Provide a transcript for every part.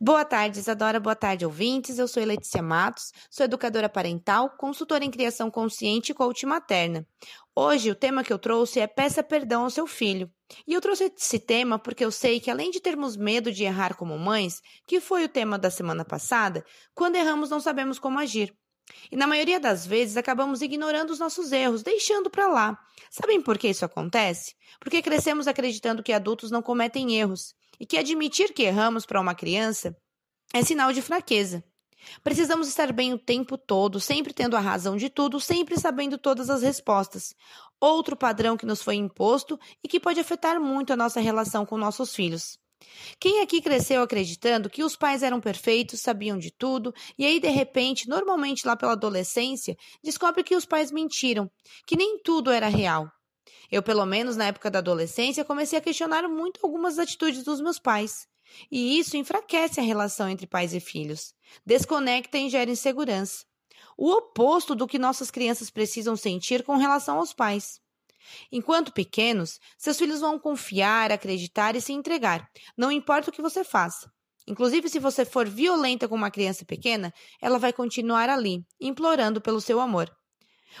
Boa tarde, Isadora. Boa tarde, ouvintes. Eu sou Letícia Matos, sou educadora parental, consultora em criação consciente e coach materna. Hoje, o tema que eu trouxe é peça perdão ao seu filho. E eu trouxe esse tema porque eu sei que, além de termos medo de errar como mães, que foi o tema da semana passada, quando erramos não sabemos como agir. E na maioria das vezes acabamos ignorando os nossos erros, deixando para lá. Sabem por que isso acontece? Porque crescemos acreditando que adultos não cometem erros e que admitir que erramos para uma criança é sinal de fraqueza. Precisamos estar bem o tempo todo, sempre tendo a razão de tudo, sempre sabendo todas as respostas. Outro padrão que nos foi imposto e que pode afetar muito a nossa relação com nossos filhos. Quem aqui cresceu acreditando que os pais eram perfeitos, sabiam de tudo, e aí de repente, normalmente lá pela adolescência, descobre que os pais mentiram, que nem tudo era real? Eu, pelo menos na época da adolescência, comecei a questionar muito algumas atitudes dos meus pais. E isso enfraquece a relação entre pais e filhos, desconecta e gera insegurança. O oposto do que nossas crianças precisam sentir com relação aos pais. Enquanto pequenos, seus filhos vão confiar, acreditar e se entregar, não importa o que você faça. Inclusive, se você for violenta com uma criança pequena, ela vai continuar ali, implorando pelo seu amor.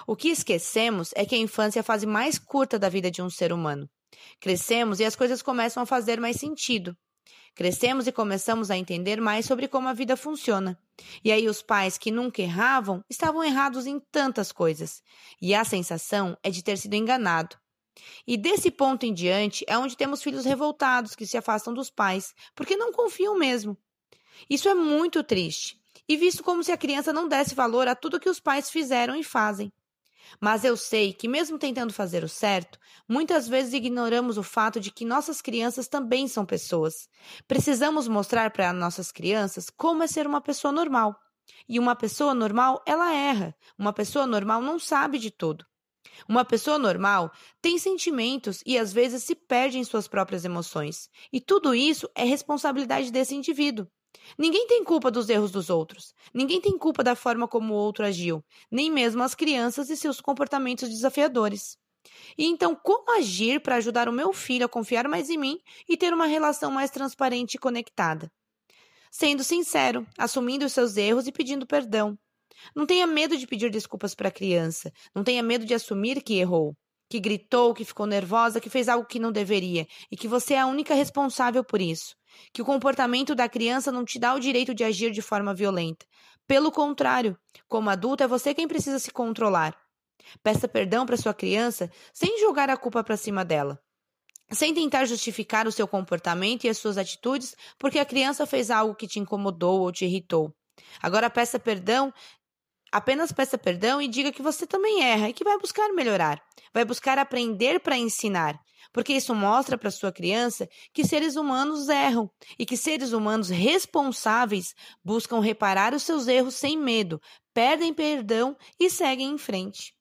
O que esquecemos é que a infância é a fase mais curta da vida de um ser humano. Crescemos e as coisas começam a fazer mais sentido. Crescemos e começamos a entender mais sobre como a vida funciona. E aí os pais que nunca erravam estavam errados em tantas coisas. E a sensação é de ter sido enganado. E desse ponto em diante é onde temos filhos revoltados que se afastam dos pais, porque não confiam mesmo. Isso é muito triste, e visto como se a criança não desse valor a tudo que os pais fizeram e fazem. Mas eu sei que, mesmo tentando fazer o certo, muitas vezes ignoramos o fato de que nossas crianças também são pessoas. Precisamos mostrar para nossas crianças como é ser uma pessoa normal. E uma pessoa normal, ela erra. Uma pessoa normal não sabe de tudo. Uma pessoa normal tem sentimentos e às vezes se perde em suas próprias emoções. E tudo isso é responsabilidade desse indivíduo. Ninguém tem culpa dos erros dos outros. Ninguém tem culpa da forma como o outro agiu, nem mesmo as crianças e seus comportamentos desafiadores. E então, como agir para ajudar o meu filho a confiar mais em mim e ter uma relação mais transparente e conectada? Sendo sincero, assumindo os seus erros e pedindo perdão. Não tenha medo de pedir desculpas para a criança. Não tenha medo de assumir que errou, que gritou, que ficou nervosa, que fez algo que não deveria e que você é a única responsável por isso que o comportamento da criança não te dá o direito de agir de forma violenta. Pelo contrário, como adulto, é você quem precisa se controlar. Peça perdão para sua criança sem jogar a culpa para cima dela. Sem tentar justificar o seu comportamento e as suas atitudes porque a criança fez algo que te incomodou ou te irritou. Agora peça perdão Apenas peça perdão e diga que você também erra e que vai buscar melhorar, vai buscar aprender para ensinar, porque isso mostra para sua criança que seres humanos erram e que seres humanos responsáveis buscam reparar os seus erros sem medo, perdem perdão e seguem em frente.